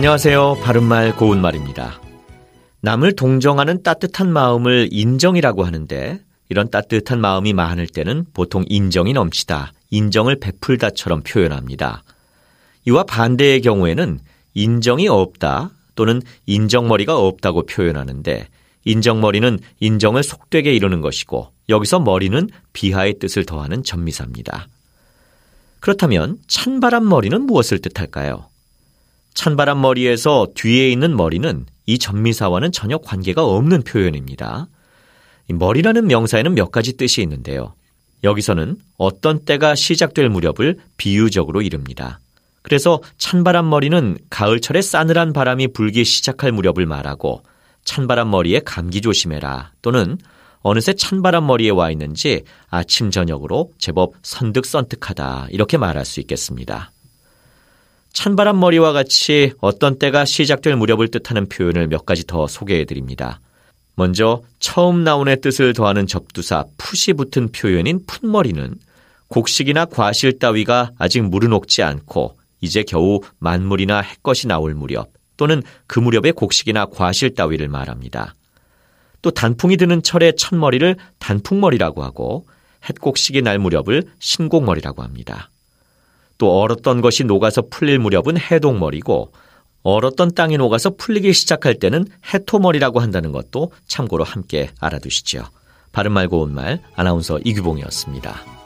안녕하세요. 바른말 고운말입니다. 남을 동정하는 따뜻한 마음을 인정이라고 하는데 이런 따뜻한 마음이 많을 때는 보통 인정이 넘치다, 인정을 베풀다처럼 표현합니다. 이와 반대의 경우에는 인정이 없다 또는 인정머리가 없다고 표현하는데 인정머리는 인정을 속되게 이루는 것이고 여기서 머리는 비하의 뜻을 더하는 전미사입니다. 그렇다면 찬바람 머리는 무엇을 뜻할까요? 찬바람 머리에서 뒤에 있는 머리는 이 전미사와는 전혀 관계가 없는 표현입니다. 머리라는 명사에는 몇 가지 뜻이 있는데요. 여기서는 어떤 때가 시작될 무렵을 비유적으로 이릅니다. 그래서 찬바람 머리는 가을철에 싸늘한 바람이 불기 시작할 무렵을 말하고 찬바람 머리에 감기 조심해라 또는 어느새 찬바람 머리에 와 있는지 아침 저녁으로 제법 선득선득하다 이렇게 말할 수 있겠습니다. 찬바람 머리와 같이 어떤 때가 시작될 무렵을 뜻하는 표현을 몇 가지 더 소개해 드립니다. 먼저 처음 나온의 뜻을 더하는 접두사 풋이 붙은 표현인 풋머리는 곡식이나 과실 따위가 아직 물은 녹지 않고 이제 겨우 만물이나 해것이 나올 무렵 또는 그 무렵의 곡식이나 과실 따위를 말합니다. 또 단풍이 드는 철의 첫머리를 단풍머리라고 하고 햇곡식이 날 무렵을 신곡머리라고 합니다. 또 얼었던 것이 녹아서 풀릴 무렵은 해동머리고 얼었던 땅이 녹아서 풀리기 시작할 때는 해토머리라고 한다는 것도 참고로 함께 알아두시죠. 바른 말 고운 말 아나운서 이규봉이었습니다.